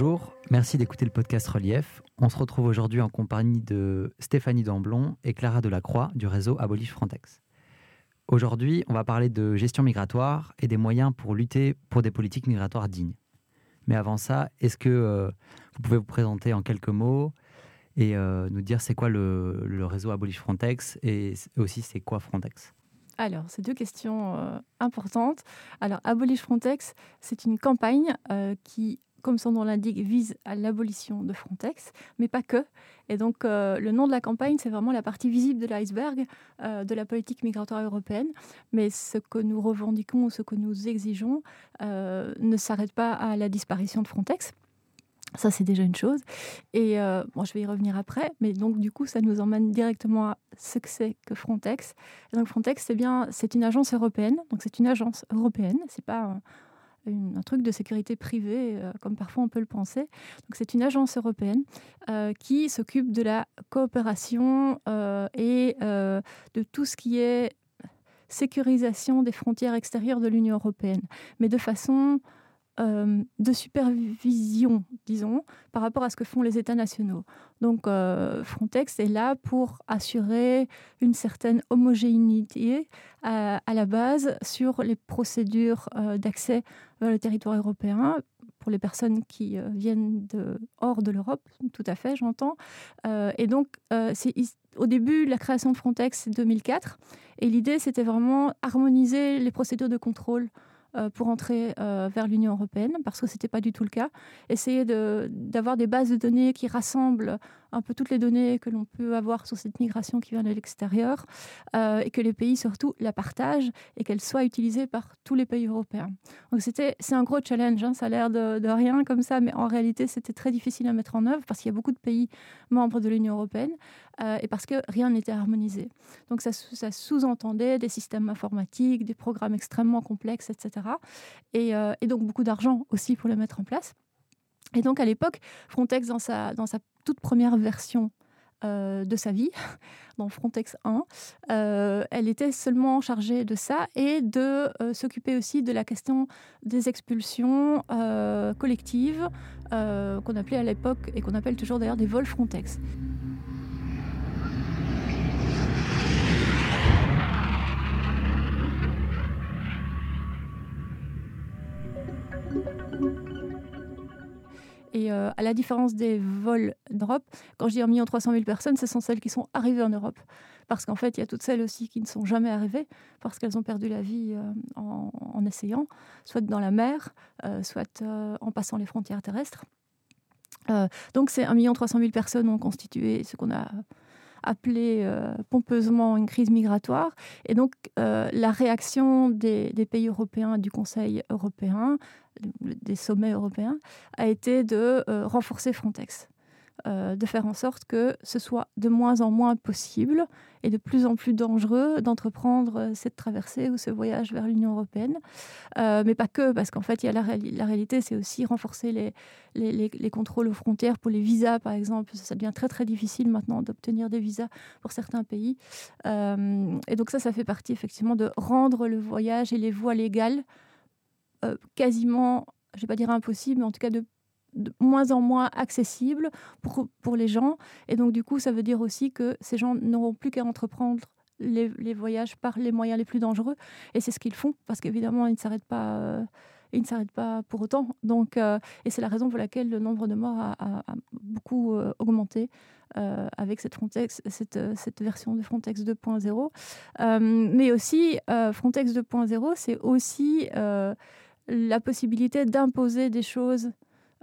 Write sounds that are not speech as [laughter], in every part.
Bonjour, merci d'écouter le podcast Relief. On se retrouve aujourd'hui en compagnie de Stéphanie Damblon et Clara Delacroix du réseau Abolish Frontex. Aujourd'hui, on va parler de gestion migratoire et des moyens pour lutter pour des politiques migratoires dignes. Mais avant ça, est-ce que euh, vous pouvez vous présenter en quelques mots et euh, nous dire c'est quoi le, réseau Abolish Frontex et aussi c'est quoi Frontex? Alors, c'est deux questions euh, importantes. Alors, Abolish Frontex, c'est une campagne qui comme son nom l'indique, vise à l'abolition de Frontex, mais pas que. Et donc, euh, le nom de la campagne, c'est vraiment la partie visible de l'iceberg euh, de la politique migratoire européenne. Mais ce que nous revendiquons ce que nous exigeons euh, ne s'arrête pas à la disparition de Frontex. Ça, c'est déjà une chose. Et bon, je vais y revenir après. Mais donc, du coup, ça nous emmène directement à ce que c'est que Frontex. Et donc, Frontex, c'est bien, c'est une agence européenne. Donc, c'est une agence européenne. C'est pas un truc de sécurité privée, euh, comme parfois on peut le penser. C'est une agence européenne euh, qui s'occupe de la coopération euh, et de tout ce qui est sécurisation des frontières extérieures de l'Union européenne, mais de façon euh, de supervision, disons, par rapport à ce que font les États nationaux. Donc euh, Frontex est là pour assurer une certaine homogénéité à, la base sur les procédures euh, d'accès vers le territoire européen pour les personnes qui viennent hors de l'Europe, tout à fait, j'entends. et donc, c'est au début, la création de Frontex, c'est 2004. Et l'idée, c'était vraiment harmoniser les procédures de contrôle euh, pour entrer euh, vers l'Union européenne, parce que ce n'était pas du tout le cas. Essayer d'avoir des bases de données qui rassemblent un peu toutes les données que l'on peut avoir sur cette migration qui vient de l'extérieur, euh, et que les pays surtout la partagent et qu'elle soit utilisée par tous les pays européens. Donc c'était, c'est un gros challenge, hein. ça a l'air de, rien comme ça, mais en réalité c'était très difficile à mettre en œuvre parce qu'il y a beaucoup de pays membres de l'Union européenne euh, et parce que rien n'était harmonisé. Donc ça, ça sous-entendait des systèmes informatiques, des programmes extrêmement complexes, etc. Et, euh, et donc beaucoup d'argent aussi pour les mettre en place. Et donc à l'époque, Frontex, dans sa, toute première version euh, de sa vie, [laughs] dans Frontex 1. Euh, elle était seulement chargée de ça et de euh, s'occuper aussi de la question des expulsions collectives qu'on appelait à l'époque et qu'on appelle toujours d'ailleurs des vols Frontex. Et euh, à la différence des vols d'Europe, quand je dis 1 300 000 personnes, ce sont celles qui sont arrivées en Europe. Parce qu'en fait, il y a toutes celles aussi qui ne sont jamais arrivées, parce qu'elles ont perdu la vie euh, en, essayant, soit dans la mer, euh, soit en passant les frontières terrestres. donc c'est 1 300 000 personnes ont constitué ce qu'on a appelé pompeusement une crise migratoire. Et donc, la réaction des, des, pays européens, du Conseil européen, des sommets européens, a été de euh, renforcer Frontex. Euh, de faire en sorte que ce soit de moins en moins possible et de plus en plus dangereux d'entreprendre euh, cette traversée ou ce voyage vers l'Union européenne. mais pas que, parce qu'en fait, il y a la, réalité, c'est aussi renforcer les, les, les, contrôles aux frontières pour les visas, par exemple. Ça devient très très difficile maintenant d'obtenir des visas pour certains pays. et donc ça, ça fait partie effectivement de rendre le voyage et les voies légales euh, quasiment, je ne vais pas dire impossible, mais en tout cas de, moins en moins accessible pour, pour les gens. Et donc, du coup, ça veut dire aussi que ces gens n'auront plus qu'à entreprendre les, les, voyages par les moyens les plus dangereux. Et c'est ce qu'ils font, parce qu'évidemment, ils ne s'arrêtent pas. Euh, ils ne s'arrêtent pas pour autant. Donc, euh, et c'est la raison pour laquelle le nombre de morts a, beaucoup augmenté avec cette, Frontex, cette, cette, version de Frontex 2.0. mais aussi, Frontex 2.0, c'est aussi la possibilité d'imposer des choses,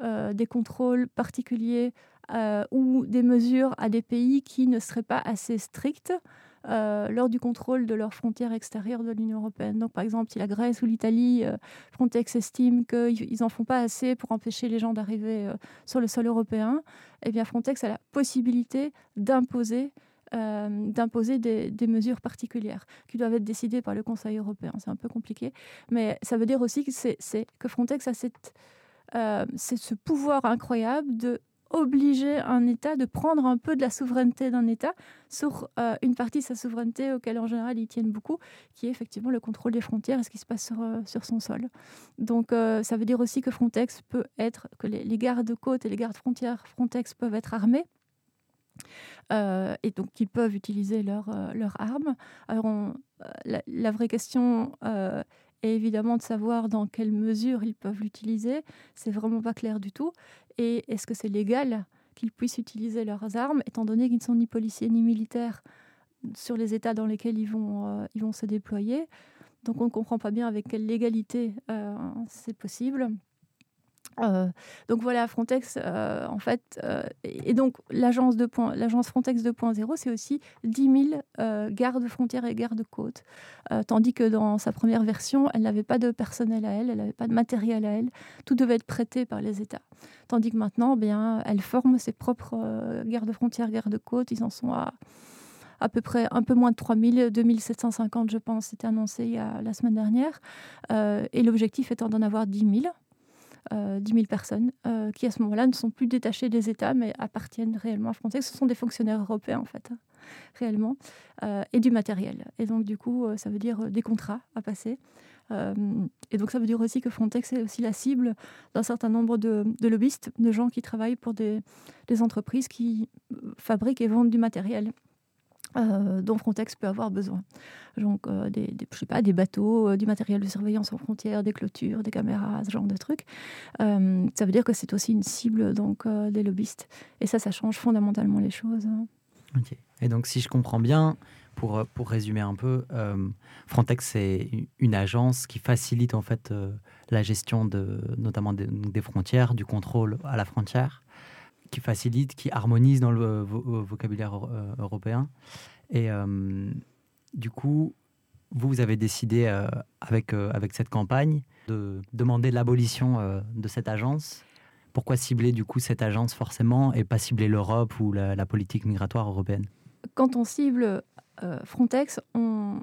euh, des contrôles particuliers euh, ou des mesures à des pays qui ne seraient pas assez stricts euh, lors du contrôle de leurs frontières extérieures de l'Union européenne. Donc, par exemple, si la Grèce ou l'Italie, Frontex estime qu'ils n'en font pas assez pour empêcher les gens d'arriver sur le sol européen, eh bien, Frontex a la possibilité d'imposer d'imposer des, mesures particulières qui doivent être décidées par le Conseil européen. C'est un peu compliqué, mais ça veut dire aussi que, c'est, que Frontex a cette, euh, ce pouvoir incroyable de obliger un État de prendre un peu de la souveraineté d'un État sur euh, une partie de sa souveraineté auquel en général ils tiennent beaucoup, qui est effectivement le contrôle des frontières et ce qui se passe sur, euh, sur son sol. Donc ça veut dire aussi que Frontex peut être, que les, gardes-côtes et les gardes-frontières Frontex peuvent être armés. et donc qu'ils peuvent utiliser leurs leur armes. Alors la, vraie question et évidemment de savoir dans quelle mesure ils peuvent l'utiliser. C'est vraiment pas clair du tout. Et est-ce que c'est légal qu'ils puissent utiliser leurs armes, étant donné qu'ils ne sont ni policiers ni militaires sur les États dans lesquels ils vont, euh, se déployer? Donc on ne comprend pas bien avec quelle légalité euh, c'est possible. Euh, donc voilà, Frontex, euh, en fait, euh, et donc l'agence Frontex 2.0, c'est aussi 10 000 gardes frontières et gardes côtes. tandis que dans sa première version, elle n'avait pas de personnel à elle, elle n'avait pas de matériel à elle. Tout devait être prêté par les États. Tandis que maintenant, eh bien, elle forme ses propres gardes frontières, gardes côtes. Ils en sont à à peu près un peu moins de 3000, 2750 je pense, c'était annoncé il y a, la semaine dernière. et l'objectif étant d'en avoir 10 000. 10 euh, 000 personnes euh, qui, à ce moment-là, ne sont plus détachées des États, mais appartiennent réellement à Frontex. Ce sont des fonctionnaires européens, en fait, réellement, euh, et du matériel. Et donc, du coup, ça veut dire des contrats à passer. et donc, ça veut dire aussi que Frontex est aussi la cible d'un certain nombre de, lobbyistes, de gens qui travaillent pour des entreprises qui fabriquent et vendent du matériel. Euh, dont Frontex peut avoir besoin. Donc, euh, des, je sais pas, des bateaux, euh, du matériel de surveillance aux frontières, des clôtures, des caméras, ce genre de trucs. ça veut dire que c'est aussi une cible donc, des lobbyistes. Et ça, ça change fondamentalement les choses. Ok. Et donc, si je comprends bien, pour, pour résumer un peu, Frontex, c'est une agence qui facilite en fait la gestion de, notamment des frontières, du contrôle à la frontière qui facilite, qui harmonise dans le vocabulaire euh, européen. Et euh, du coup, vous, vous avez décidé euh, avec, avec cette campagne de demander l'abolition de cette agence. Pourquoi cibler du coup cette agence forcément et pas cibler l'Europe ou la, politique migratoire européenne? Quand on cible Frontex, on,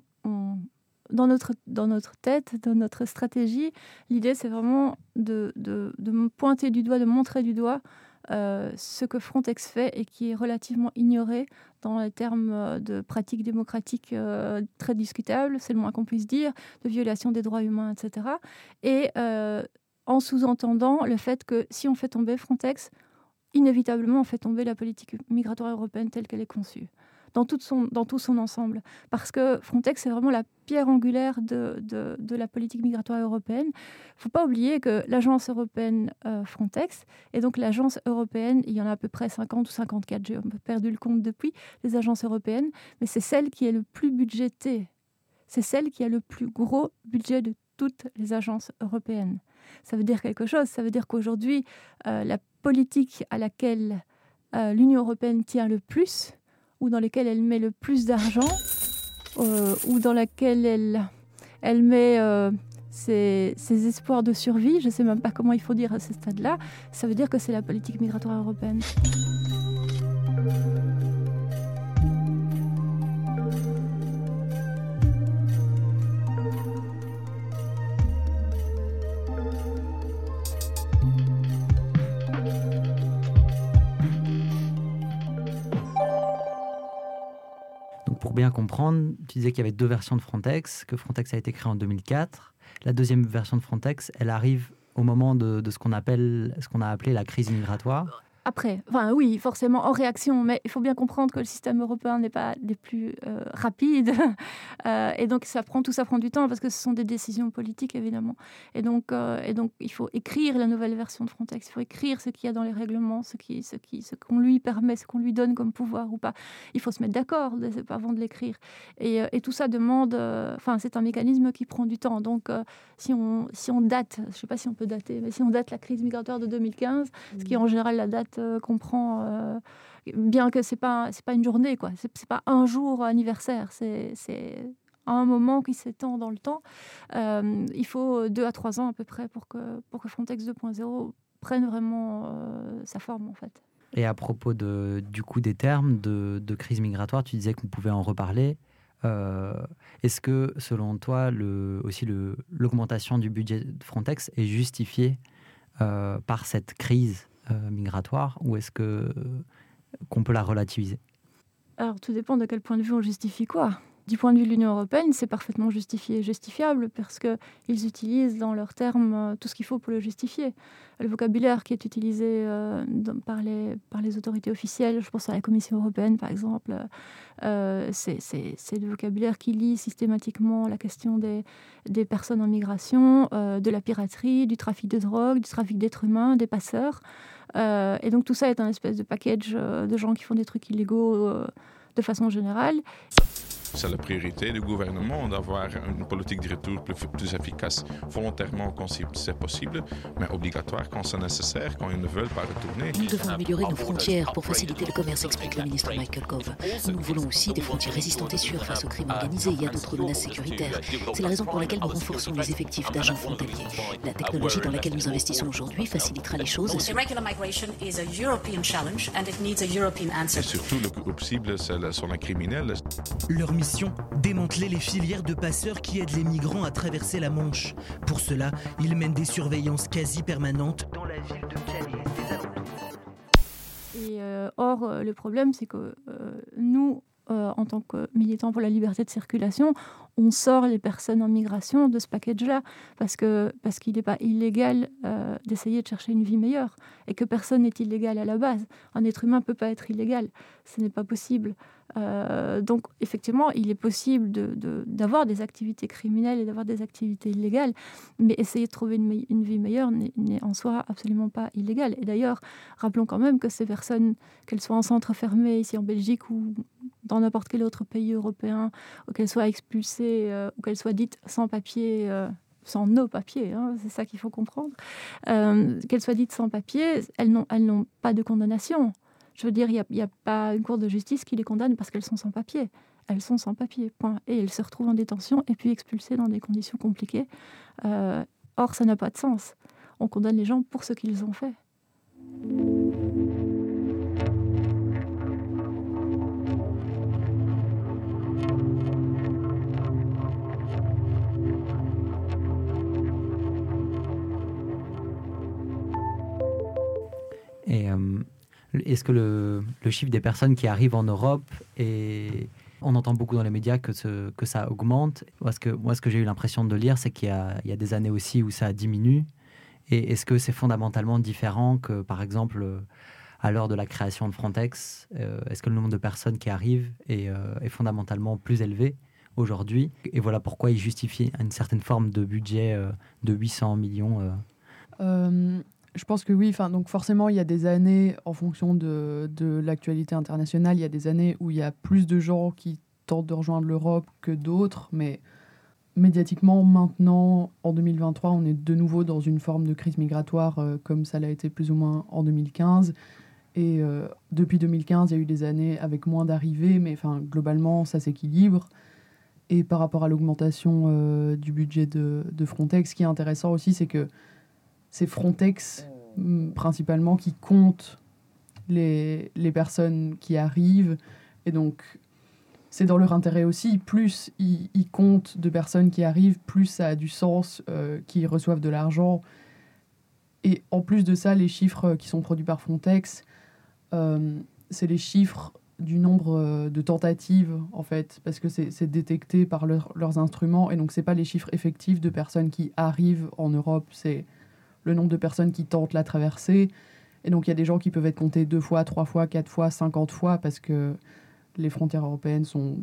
dans, notre, dans notre tête, dans notre stratégie, l'idée c'est vraiment de, pointer du doigt, de montrer du doigt euh, ce que Frontex fait et qui est relativement ignoré dans les termes euh, de pratiques démocratiques euh, très discutables, c'est le moins qu'on puisse dire, de violation des droits humains, etc. Et en sous-entendant le fait que si on fait tomber Frontex, inévitablement on fait tomber la politique migratoire européenne telle qu'elle est conçue dans, tout son ensemble. Parce que Frontex, c'est vraiment la pierre angulaire de, de, la politique migratoire européenne. Il ne faut pas oublier que l'agence européenne euh, Frontex, et donc l'agence européenne, il y en a à peu près 50 ou 54, j'ai perdu le compte depuis, les agences européennes, mais c'est celle qui est le plus budgétée. C'est celle qui a le plus gros budget de toutes les agences européennes. Ça veut dire quelque chose. Ça veut dire qu'aujourd'hui, euh, la politique à laquelle euh, l'Union européenne tient le plus, ou dans lesquelles elle met le plus d'argent, euh, ou dans laquelle elle, elle met euh, ses, ses, espoirs de survie, je ne sais même pas comment il faut dire à ce stade-là, ça veut dire que c'est la politique migratoire européenne. Bien comprendre, tu disais qu'il y avait deux versions de Frontex, que Frontex a été créé en 2004. La deuxième version de Frontex, elle arrive au moment de, de ce qu'on appelle, ce qu'on a appelé la crise migratoire. Après, enfin oui, forcément en réaction, mais il faut bien comprendre que le système européen n'est pas des plus euh, rapides, [laughs] euh, et donc ça prend tout ça prend du temps parce que ce sont des décisions politiques évidemment, et donc euh, et donc il faut écrire la nouvelle version de Frontex, il faut écrire ce qu'il y a dans les règlements, ce qui ce qui ce qu'on lui permet, ce qu'on lui donne comme pouvoir ou pas. Il faut se mettre d'accord avant de l'écrire, et, et, tout ça demande, enfin c'est un mécanisme qui prend du temps. Donc si on si on date, je sais pas si on peut dater, mais si on date la crise migratoire de 2015, ce qui est en général la date euh, comprend, euh, bien que c'est pas pas une journée quoi, c'est pas un jour anniversaire, c'est un moment qui s'étend dans le temps. Euh, il faut deux à trois ans à peu près pour que pour que Frontex 2.0 prenne vraiment sa forme en fait. Et à propos de, du coup des termes de, de crise migratoire, tu disais qu'on pouvait en reparler. Est-ce que, selon toi, le, aussi l'augmentation du budget de Frontex est justifiée par cette crise? Migratoire ou est-ce que qu'on peut la relativiser? Alors tout dépend de quel point de vue on justifie quoi. Du point de vue de l'Union européenne, c'est parfaitement justifié et justifiable parce qu'ils utilisent dans leurs termes euh, tout ce qu'il faut pour le justifier. Le vocabulaire qui est utilisé euh, par, les, autorités officielles, je pense à la Commission européenne par exemple, euh, c'est le vocabulaire qui lie systématiquement la question des personnes en migration, de la piraterie, du trafic de drogue, du trafic d'êtres humains, des passeurs. et donc tout ça est un espèce de package de gens qui font des trucs illégaux de façon générale. C'est la priorité du gouvernement d'avoir une politique de retour plus, plus efficace, volontairement quand c'est possible, mais obligatoire quand c'est nécessaire, quand ils ne veulent pas retourner. Nous devons améliorer nos frontières pour faciliter le commerce, explique le ministre Michael Gove. Nous voulons aussi des frontières résistantes et sûres face au crime organisé et à d'autres menaces sécuritaires. C'est la raison pour laquelle nous renforçons les effectifs d'agents frontaliers. La technologie dans laquelle nous investissons aujourd'hui facilitera les choses. Et surtout, le groupe cible, sont les criminels. Leur Démanteler les filières de passeurs qui aident les migrants à traverser la Manche. Pour cela, ils mènent des surveillances quasi permanentes dans la ville de Calais. Et euh, or, euh, le problème, c'est que euh, nous, en tant que militants pour la liberté de circulation, on sort les personnes en migration de ce package-là parce que parce qu'il n'est pas illégal d'essayer de chercher une vie meilleure et que personne n'est illégal à la base. Un être humain peut pas être illégal, ce n'est pas possible. Euh, donc, effectivement, il est possible d'avoir de, des activités criminelles et d'avoir des activités illégales, mais essayer de trouver une vie meilleure n'est en soi absolument pas illégal. Et d'ailleurs, rappelons quand même que ces personnes, qu'elles soient en centre fermé ici en Belgique ou dans n'importe quel autre pays européen, ou qu'elles soient expulsées, euh, ou qu'elles soient dites sans papier, euh, sans nos papiers, hein, c'est ça qu'il faut comprendre, qu'elles soient dites sans papier, elles n'ont pas de condamnation. Je veux dire, il n'y a, pas une cour de justice qui les condamne parce qu'elles sont sans papier. Elles sont sans papier, point. Et elles se retrouvent en détention et puis expulsées dans des conditions compliquées. Euh, or, ça n'a pas de sens. On condamne les gens pour ce qu'ils ont fait. Est-ce que le, chiffre des personnes qui arrivent en Europe et on entend beaucoup dans les médias que, que ça augmente. Parce que moi, ce que j'ai eu l'impression de lire, c'est qu'il y, a des années aussi où ça diminue. Et est-ce que c'est fondamentalement différent que, par exemple, à l'heure de la création de Frontex, euh, est-ce que le nombre de personnes qui arrivent est, euh, est fondamentalement plus élevé aujourd'hui? Et voilà pourquoi il justifie une certaine forme de budget euh, de 800 millions je pense que oui. Enfin, donc forcément, il y a des années, en fonction de, de l'actualité internationale, il y a des années où il y a plus de gens qui tentent de rejoindre l'Europe que d'autres. Mais médiatiquement, maintenant, en 2023, on est de nouveau dans une forme de crise migratoire, euh, comme ça l'a été plus ou moins en 2015. Et euh, depuis 2015, il y a eu des années avec moins d'arrivées, mais enfin, globalement, ça s'équilibre. Et par rapport à l'augmentation euh, du budget de, de, Frontex, ce qui est intéressant aussi, c'est que c'est Frontex mm, principalement qui compte les, les personnes qui arrivent. Et donc, c'est dans leur intérêt aussi. Plus ils, comptent de personnes qui arrivent, plus ça a du sens euh, qu'ils reçoivent de l'argent. Et en plus de ça, les chiffres qui sont produits par Frontex, euh, c'est les chiffres du nombre euh, de tentatives, en fait, parce que c'est détecté par leurs instruments. Et donc, ce pas les chiffres effectifs de personnes qui arrivent en Europe, c'est le nombre de personnes qui tentent la traversée. Et donc, il y a des gens qui peuvent être comptés deux fois, trois fois, quatre fois, cinquante fois, parce que les frontières européennes sont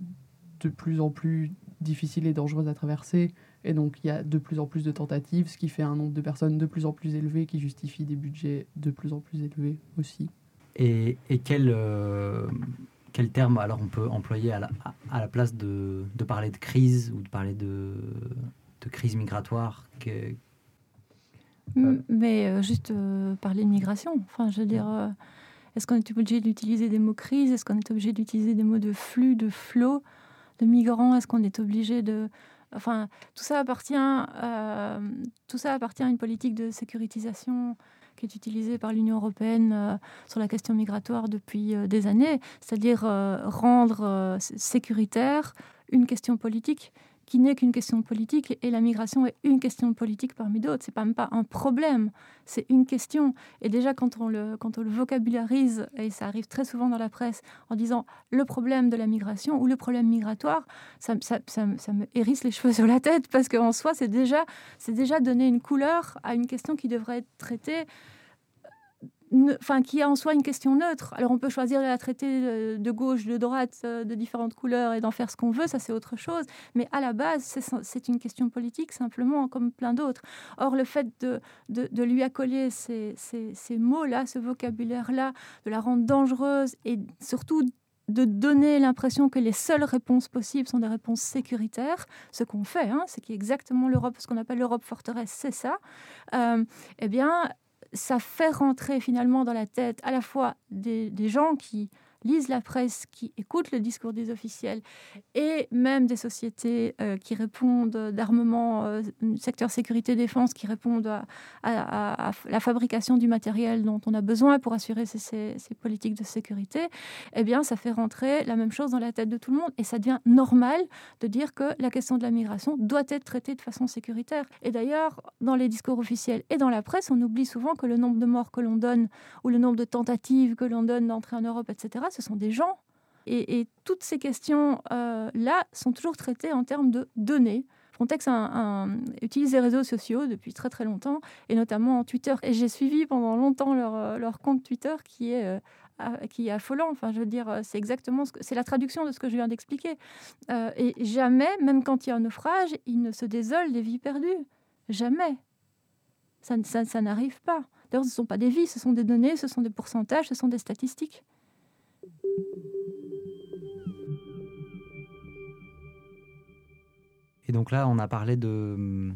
de plus en plus difficiles et dangereuses à traverser. Et donc, il y a de plus en plus de tentatives, ce qui fait un nombre de personnes de plus en plus élevé qui justifie des budgets de plus en plus élevés aussi. Et, et quel, euh, quel terme alors on peut employer à la, à la place de, de, parler de crise ou de parler de, de crise migratoire mais euh, juste euh, parler de migration. Enfin, je veux dire, euh, est-ce qu'on est obligé d'utiliser des mots crise? Est-ce qu'on est obligé d'utiliser des mots de flux, de flot, de migrants? Est-ce qu'on est obligé de. Enfin, tout ça, appartient, tout ça appartient à une politique de sécurisation qui est utilisée par l'Union européenne sur la question migratoire depuis des années, c'est-à-dire rendre sécuritaire une question politique qui n'est qu'une question politique, et la migration est une question politique parmi d'autres. C'est même pas un problème, c'est une question. Et déjà, quand on, le, quand on le vocabularise, et ça arrive très souvent dans la presse, en disant le problème de la migration ou le problème migratoire, ça, ça, me hérisse les cheveux [laughs] sur la tête, parce qu'en soi, c'est déjà, déjà donner une couleur à une question qui devrait être traitée enfin, qui est en soi une question neutre. Alors on peut choisir de la traiter de gauche, de droite, euh, de différentes couleurs et d'en faire ce qu'on veut, ça c'est autre chose. Mais à la base, c'est une question politique simplement, comme plein d'autres. Or, le fait de, lui accoler ces, mots-là, ce vocabulaire-là, de la rendre dangereuse et surtout de donner l'impression que les seules réponses possibles sont des réponses sécuritaires, ce qu'on fait, hein, c'est qui est exactement l'Europe, ce qu'on appelle l'Europe forteresse, c'est ça, euh, eh bien, ça fait rentrer finalement dans la tête à la fois des, gens qui lisent la presse, qui écoutent le discours des officiels et même des sociétés euh, qui répondent d'armement, euh, secteur sécurité-défense, qui répondent à, la fabrication du matériel dont on a besoin pour assurer ces, ces, politiques de sécurité, eh bien, ça fait rentrer la même chose dans la tête de tout le monde et ça devient normal de dire que la question de la migration doit être traitée de façon sécuritaire. Et d'ailleurs, dans les discours officiels et dans la presse, on oublie souvent que le nombre de morts que l'on donne ou le nombre de tentatives que l'on donne d'entrer en Europe, etc., ce sont des gens. Et, toutes ces questions-là euh, sont toujours traitées en termes de données. Frontex utilise les réseaux sociaux depuis très très longtemps, et notamment en Twitter. Et j'ai suivi pendant longtemps leur, euh, compte Twitter qui est, euh, qui est affolant. Enfin, je veux dire, c'est exactement ce que, c'est la traduction de ce que je viens d'expliquer. et jamais, même quand il y a un naufrage, ils ne se désolent des vies perdues. Jamais. Ça, ça, ça n'arrive pas. D'ailleurs, ce ne sont pas des vies, ce sont des données, ce sont des pourcentages, ce sont des statistiques. Et donc là, on a parlé de,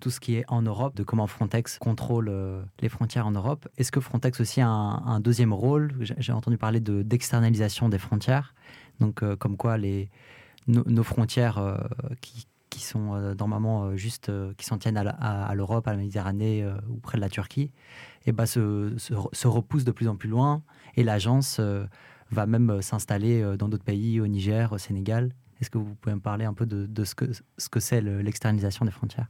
tout ce qui est en Europe, de comment Frontex contrôle euh, les frontières en Europe. Est-ce que Frontex aussi a un, deuxième rôle? J'ai entendu parler de, d'externalisation des frontières, donc euh, comme quoi nos frontières euh, qui, sont normalement juste, qui s'en tiennent à, l'Europe, à la Méditerranée ou près de la Turquie, et eh ben, se, repoussent de plus en plus loin. Et l'agence va même s'installer dans d'autres pays, au Niger, au Sénégal. Est-ce que vous pouvez me parler un peu de, ce que ce que c'est l'externalisation des frontières?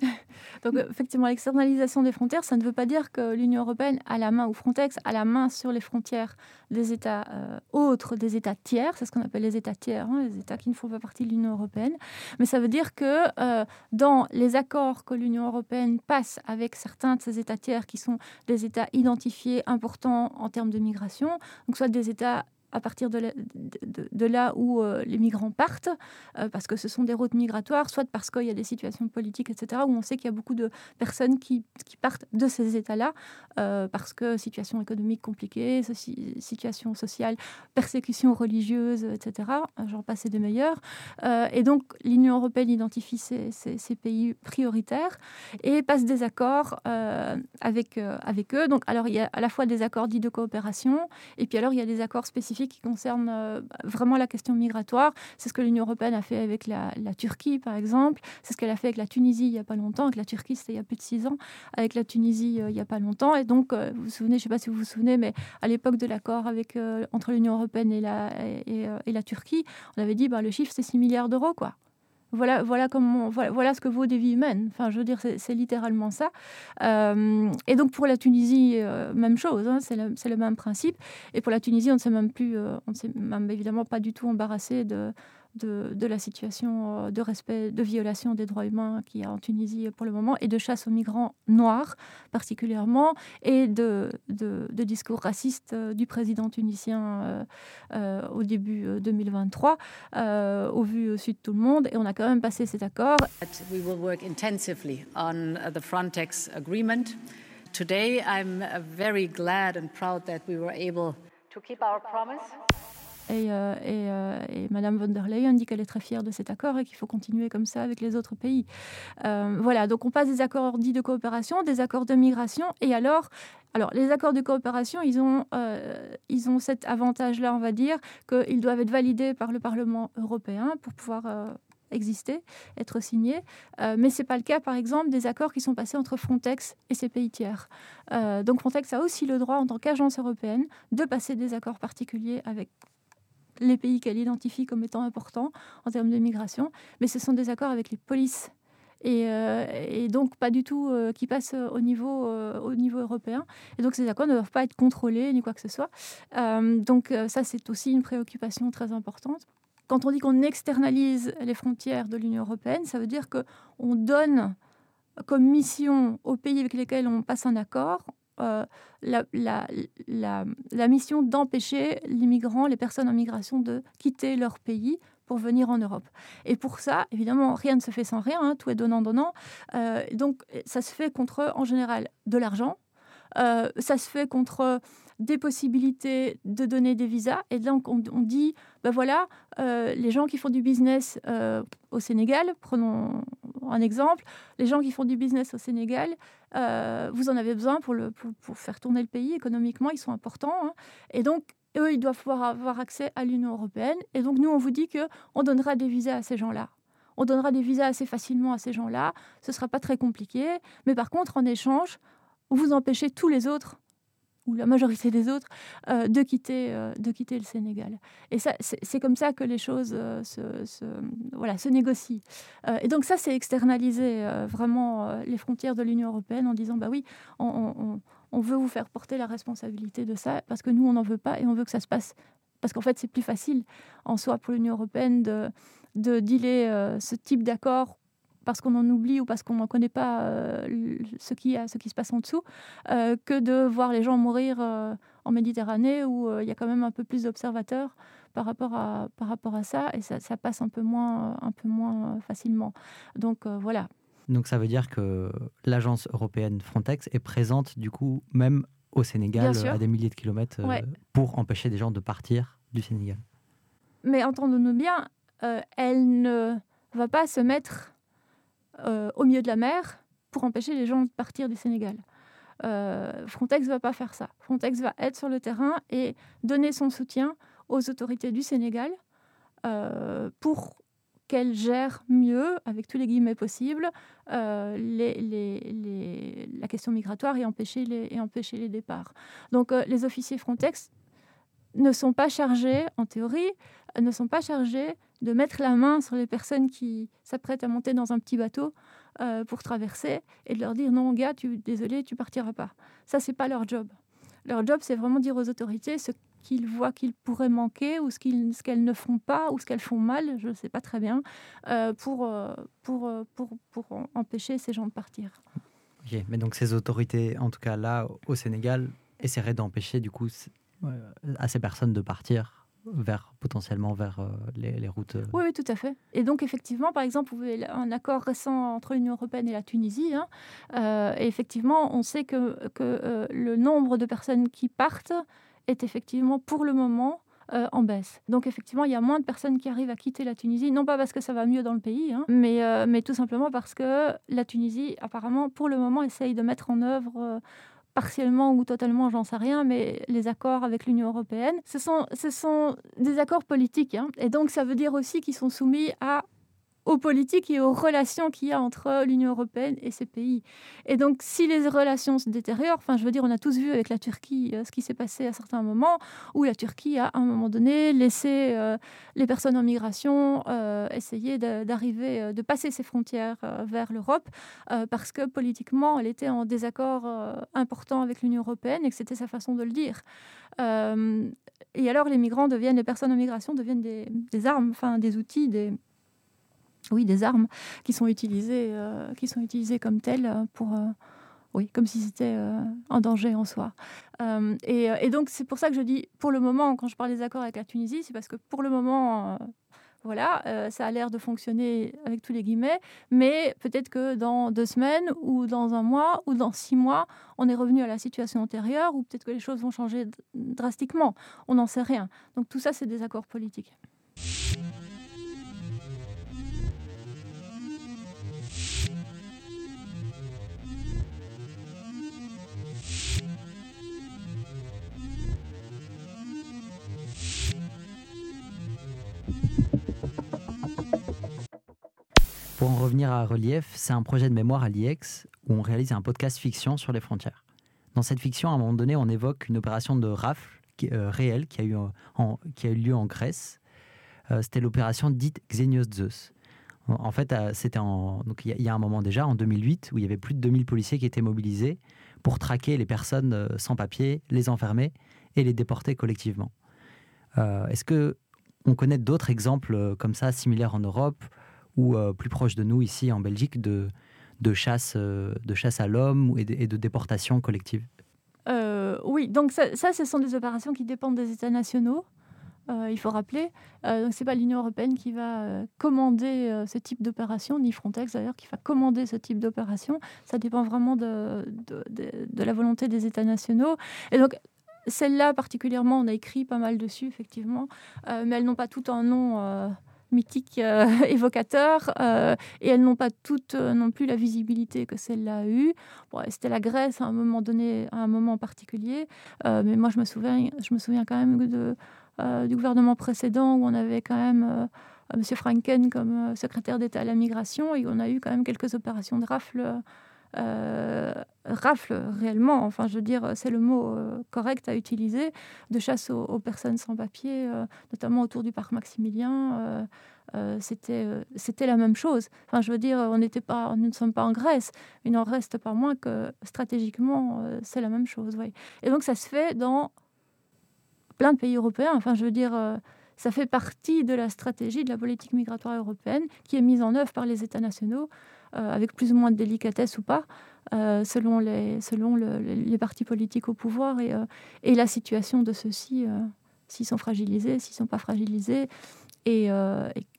[laughs] Donc effectivement, l'externalisation des frontières, ça ne veut pas dire que l'Union européenne a la main, ou Frontex a la main sur les frontières des États euh, autres, des États tiers, c'est ce qu'on appelle les États tiers, hein, les États qui ne font pas partie de l'Union européenne. Mais ça veut dire que euh, dans les accords que l'Union européenne passe avec certains de ces États tiers qui sont des États identifiés importants en termes de migration, donc soit des États à partir de, là où euh, les migrants partent, euh, parce que ce sont des routes migratoires, soit parce qu'il y a des situations politiques, etc., où on sait qu'il y a beaucoup de personnes qui, qui partent de ces États-là, euh, parce que situation économique compliquée, situation sociale, persécution religieuse, etc., j'en passe des meilleurs. et donc l'Union européenne identifie ces, ces, pays prioritaires et passe des accords avec, avec eux. Donc alors il y a à la fois des accords dits de coopération, et puis alors il y a des accords spécifiques qui concerne euh, vraiment la question migratoire. C'est ce que l'Union européenne a fait avec la, Turquie, par exemple. C'est ce qu'elle a fait avec la Tunisie il n'y a pas longtemps. Avec la Turquie, c'était il y a plus de six ans. Avec la Tunisie, euh, il n'y a pas longtemps. Et donc, euh, vous vous souvenez, je ne sais pas si vous vous souvenez, mais à l'époque de l'accord avec entre l'Union européenne et la, et, la Turquie, on avait dit bah, le chiffre, c'est 6 milliards d'euros, quoi. Voilà, voilà, comment, voilà, ce que vaut des vies humaines. Enfin, je veux dire, c'est littéralement ça. Euh, et donc pour la Tunisie, euh, même chose, hein, c'est le, même principe. Et pour la Tunisie, on s'est même plus, euh, on ne s'est même évidemment pas du tout embarrassé de, de, la situation euh, de respect, de violation des droits humains qu'il y a en Tunisie pour le moment, et de chasse aux migrants noirs particulièrement, et de, de, discours racistes euh, du président tunisien euh, au début 2023, au vu au sud de tout le monde, et on a quand même passé cet accord. We will work intensively on the Frontex agreement. Today, I'm very glad and proud that we were able to keep our promise. Et, euh, euh, et, Madame von der Leyen dit qu'elle est très fière de cet accord et qu'il faut continuer comme ça avec les autres pays. Euh, voilà, donc on passe des accords dits de coopération, des accords de migration, et alors, alors les accords de coopération, ils ont, ils ont cet avantage-là, on va dire, qu'ils doivent être validés par le Parlement européen pour pouvoir exister, être signés. mais ce n'est pas le cas, par exemple, des accords qui sont passés entre Frontex et ces pays tiers. donc Frontex a aussi le droit, en tant qu'agence européenne, de passer des accords particuliers avec les pays qu'elle identifie comme étant importants en termes de migration, mais ce sont des accords avec les polices et, euh, donc pas du tout euh, qui passent au niveau, euh, au niveau européen. Et donc ces accords ne doivent pas être contrôlés ni quoi que ce soit. donc ça, c'est aussi une préoccupation très importante. Quand on dit qu'on externalise les frontières de l'Union européenne, ça veut dire qu'on donne comme mission aux pays avec lesquels on passe un accord la, la, la, la, mission d'empêcher les migrants, les personnes en migration de quitter leur pays pour venir en Europe. Et pour ça, évidemment, rien ne se fait sans rien, hein, tout est donnant-donnant. Euh, donc, ça se fait contre, en général, de l'argent. Euh, ça se fait contre des possibilités de donner des visas. Et donc, on, dit, ben voilà, euh, les gens qui font du business au Sénégal, prenons un exemple, les gens qui font du business au Sénégal, vous en avez besoin pour, faire tourner le pays économiquement, ils sont importants. Hein. Et donc, eux, ils doivent pouvoir avoir accès à l'Union européenne. Et donc, nous, on vous dit qu'on donnera des visas à ces gens-là. On donnera des visas assez facilement à ces gens-là. Ce ne sera pas très compliqué. Mais par contre, en échange, vous empêchez tous les autres ou la majorité des autres, euh, de, quitter, euh, de quitter le Sénégal. Et ça, c'est comme ça que les choses euh, se, voilà, se négocient. et donc ça, c'est externaliser vraiment les frontières de l'Union européenne en disant, bah oui, on, on veut vous faire porter la responsabilité de ça parce que nous, on n'en veut pas et on veut que ça se passe. Parce qu'en fait, c'est plus facile en soi pour l'Union européenne de, de dealer ce type d'accord parce qu'on en oublie ou parce qu'on n'en connaît pas euh, ce, qui, ce qui se passe en dessous, euh, que de voir les gens mourir en Méditerranée où il y a quand même un peu plus d'observateurs par rapport à, par rapport à ça et ça, ça, passe un peu moins, un peu moins facilement. Donc voilà, donc ça veut dire que l'agence européenne Frontex est présente du coup même au Sénégal à des milliers de kilomètres euh, pour empêcher des gens de partir du Sénégal. Mais entendons-nous bien, euh, elle ne va pas se mettre euh, au milieu de la mer pour empêcher les gens de partir du Sénégal. Frontex ne va pas faire ça. Frontex va être sur le terrain et donner son soutien aux autorités du Sénégal pour qu'elle gère mieux, avec tous les guillemets possibles, euh, les, la question migratoire et empêcher les, et empêcher les départs. Donc euh, les officiers Frontex ne sont pas chargés, en théorie, ne sont pas chargés de mettre la main sur les personnes qui s'apprêtent à monter dans un petit bateau euh, pour traverser et de leur dire non gars, tu, désolé, tu partiras pas. Ça, c'est pas leur job. Leur job, c'est vraiment dire aux autorités ce qu'ils voient qu'ils pourraient manquer ou ce qu'elles ne font pas ou ce qu'elles font mal, je ne sais pas très bien, euh, pour, euh, pour, euh, pour, pour, empêcher ces gens de partir. Ok, mais donc ces autorités, en tout cas là au Sénégal, essaieraient d'empêcher du coup à ces personnes de partir vers potentiellement vers les, routes. Oui, oui, tout à fait. Et donc effectivement, par exemple, un accord récent entre l'Union européenne et la Tunisie. Hein, et effectivement, on sait que, que le nombre de personnes qui partent est effectivement pour le moment euh, en baisse. Donc effectivement, il y a moins de personnes qui arrivent à quitter la Tunisie, non pas parce que ça va mieux dans le pays, hein, mais, euh, mais tout simplement parce que la Tunisie, apparemment, pour le moment, essaye de mettre en œuvre... Partiellement ou totalement, j'en sais rien, mais les accords avec l'Union européenne, ce sont, ce sont des accords politiques. Hein, et donc, ça veut dire aussi qu'ils sont soumis à aux politiques et aux relations qu'il y a entre l'Union européenne et ces pays. Et donc, si les relations se détériorent, enfin, je veux dire, on a tous vu avec la Turquie euh, ce qui s'est passé à certains moments, où la Turquie a, à un moment donné, laissé euh, les personnes en migration euh, essayer d'arriver, de, passer ses frontières vers l'Europe, parce que politiquement, elle était en désaccord important avec l'Union européenne et que c'était sa façon de le dire. et alors, les migrants deviennent, les personnes en migration deviennent des, des armes, enfin, des outils, des oui, des armes qui sont utilisées, euh, qui sont utilisées comme telles euh, pour, euh, oui, comme si c'était un danger en soi. Et, donc c'est pour ça que je dis, pour le moment, quand je parle des accords avec la Tunisie, c'est parce que pour le moment, voilà, ça a l'air de fonctionner avec tous les guillemets, mais peut-être que dans deux semaines ou dans un mois ou dans six mois, on est revenu à la situation antérieure ou peut-être que les choses vont changer drastiquement. On n'en sait rien. Donc tout ça, c'est des accords politiques. Pour en revenir à Relief, c'est un projet de mémoire à l'IEX où on réalise un podcast fiction sur les frontières. Dans cette fiction, à un moment donné, on évoque une opération de rafle réelle qui a, eu en, qui a eu lieu en Grèce. C'était l'opération dite Xenios Zeus. En fait, c'était il y, a un moment déjà, en 2008, où il y avait plus de 2000 policiers qui étaient mobilisés pour traquer les personnes sans papier, les enfermer et les déporter collectivement. Est-ce que on connaît d'autres exemples comme ça, similaires en Europe ou plus proches de nous ici en Belgique, de, de chasse, euh, de chasse à l'homme et, de, déportation collective euh, Oui, donc ça, ce sont des opérations qui dépendent des États nationaux. Euh, il faut rappeler. Euh, ce n'est pas l'Union européenne qui va commander ce type d'opération, ni Frontex d'ailleurs, qui va commander ce type d'opération. Ça dépend vraiment de, de, la volonté des États nationaux. Et donc, celle-là particulièrement, on a écrit pas mal dessus, effectivement, mais elles n'ont pas tout un nom mythiques euh, [laughs] évocateurs, euh, et elles n'ont pas toutes euh, non plus la visibilité que celle-là a eue. C'était la Grèce à un moment donné, à un moment particulier, mais moi je me souviens, je me souviens quand même de, du gouvernement précédent où on avait quand même M. Franken comme secrétaire d'État à la migration, et on a eu quand même quelques opérations de rafle euh, rafle réellement, enfin je veux dire, c'est le mot euh, correct à utiliser, de chasse aux, personnes sans papier, euh, notamment autour du parc Maximilien. c'était c'était la même chose. Enfin, je veux dire, on n'était pas, nous ne sommes pas en Grèce, il n'en reste pas moins que stratégiquement, c'est la même chose. Ouais. Et donc, ça se fait dans plein de pays européens. Enfin, je veux dire, ça fait partie de la stratégie de la politique migratoire européenne qui est mise en œuvre par les États nationaux euh, avec plus ou moins de délicatesse ou pas, euh, selon, les, selon les partis politiques au pouvoir et, euh, la situation de ceux-ci, s'ils sont fragilisés, s'ils ne sont pas fragilisés, et,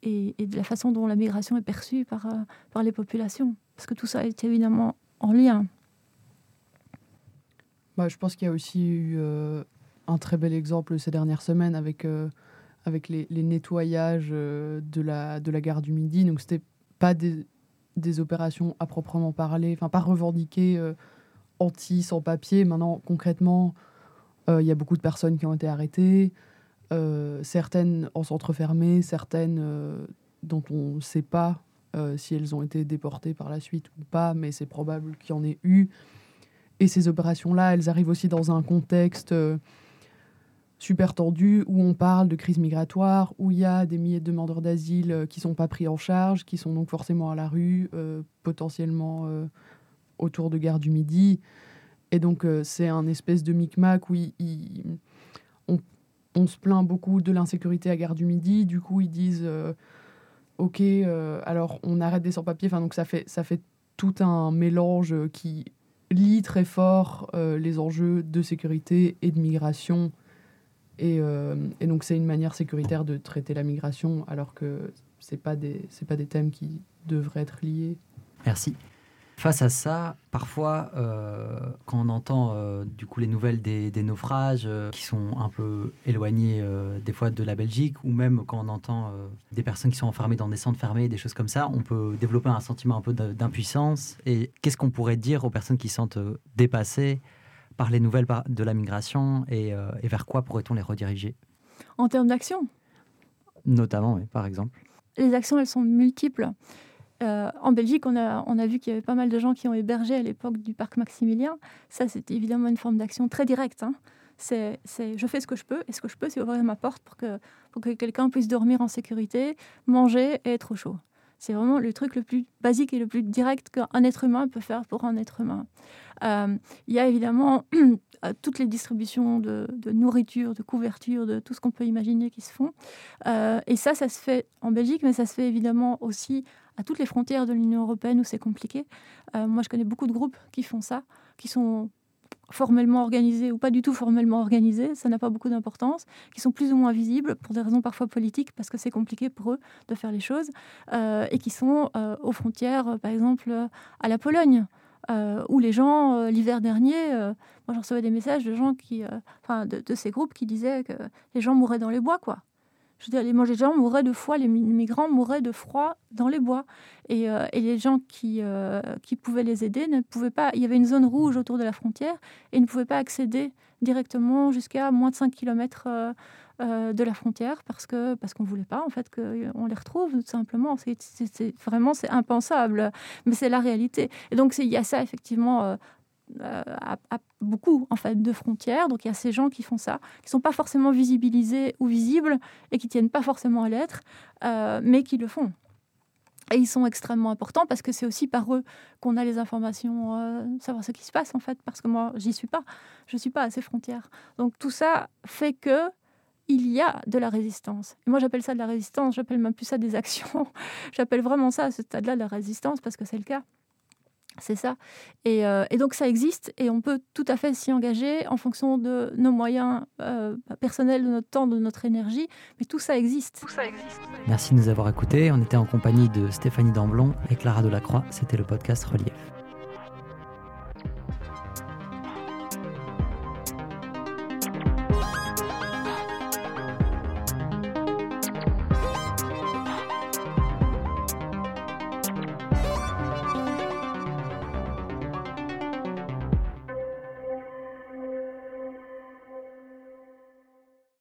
et, et, de la façon dont la migration est perçue par, par les populations. Parce que tout ça est évidemment en lien. Bah, je pense qu'il y a aussi eu un très bel exemple ces dernières semaines avec, avec les, nettoyages de, la, de la gare du Midi. Donc, c'était pas des, des opérations à proprement parler, enfin pas revendiquées euh, anti, sans papier. Maintenant, concrètement, euh, il y a beaucoup de personnes qui ont été arrêtées, euh, certaines en centre fermé, certaines dont on ne sait pas si elles ont été déportées par la suite ou pas, mais c'est probable qu'il y en ait eu. Et ces opérations-là, elles arrivent aussi dans un contexte super tendu où on parle de crise migratoire, où il y a des milliers de demandeurs d'asile euh, qui sont pas pris en charge, qui sont donc forcément à la rue, euh, potentiellement euh, autour de Gare du Midi. Et donc c'est un espèce de micmac où on, on, se plaint beaucoup de l'insécurité à Gare du Midi. Du coup, ils disent OK, alors on arrête des sans-papiers. Enfin, donc ça fait, ça fait tout un mélange qui lie très fort les enjeux de sécurité et de migration euh, et, donc, c'est une manière sécuritaire de traiter la migration, alors que ce pas, des, pas des thèmes qui devraient être liés. Merci. Face à ça, parfois, euh, quand on entend euh, du coup les nouvelles des, naufrages qui sont un peu éloignés des fois de la Belgique, ou même quand on entend des personnes qui sont enfermées dans des centres fermés, des choses comme ça, on peut développer un sentiment un peu d'impuissance. Et qu'est-ce qu'on pourrait dire aux personnes qui se sentent dépassées par les nouvelles de la migration euh, et, vers quoi pourrait-on les rediriger? En termes d'action? Notamment, oui, par exemple. Les actions, elles sont multiples. Euh, en Belgique, on a, on a vu qu'il y avait pas mal de gens qui ont hébergé à l'époque du parc Maximilien. Ça, c'est évidemment une forme d'action très directe. Hein. C'est, je fais ce que je peux, et ce que je peux, c'est ouvrir ma porte pour que, pour que quelqu'un puisse dormir en sécurité, manger et être au chaud. C'est vraiment le truc le plus basique et le plus direct qu'un être humain peut faire pour un être humain. Euh, il y a évidemment [clears throat] euh, toutes les distributions de, nourriture, de couverture, de tout ce qu'on peut imaginer qui se font. Euh, et ça, ça se fait en Belgique, mais ça se fait évidemment aussi à toutes les frontières de l'Union européenne où c'est compliqué. moi, je connais beaucoup de groupes qui font ça, qui sont formellement organisés ou pas du tout formellement organisés, ça n'a pas beaucoup d'importance, qui sont plus ou moins visibles pour des raisons parfois politiques, parce que c'est compliqué pour eux de faire les choses, euh, et qui sont euh, aux frontières, euh, par exemple, à la Pologne, où les gens, l'hiver dernier, moi je recevais des messages de gens qui, enfin, de, ces groupes qui disaient que les gens mouraient dans les bois, quoi. Je veux dire, les gens mouraient de froid, les migrants mouraient de froid dans les bois. Et, euh, les gens qui, euh, qui pouvaient les aider ne pouvaient pas. Il y avait une zone rouge autour de la frontière et ils ne pouvaient pas accéder directement jusqu'à moins de 5 km euh, de la frontière parce que parce qu'on voulait pas en fait qu'on les retrouve tout simplement. C'est vraiment c'est impensable, mais c'est la réalité. Et donc il y a ça effectivement à, beaucoup en fait de frontières. Donc il y a ces gens qui font ça, qui sont pas forcément visibilisés ou visibles et qui tiennent pas forcément à l'être, mais qui le font. Et ils sont extrêmement importants parce que c'est aussi par eux qu'on a les informations, euh, savoir ce qui se passe en fait, parce que moi, j'y suis pas. Je suis pas à ces frontières. Donc tout ça fait que il y a de la résistance. Et moi, j'appelle ça de la résistance, j'appelle même plus ça des actions. [laughs] j'appelle vraiment ça à ce stade-là de la résistance parce que c'est le cas. C'est ça. Euh, et, donc ça existe et on peut tout à fait s'y engager en fonction de nos moyens euh, personnels, de notre temps, de notre énergie. Mais tout ça existe. Tout ça existe. Merci de nous avoir écoutés. On était en compagnie de Stéphanie Damblon et Clara Delacroix. C'était le podcast Relief.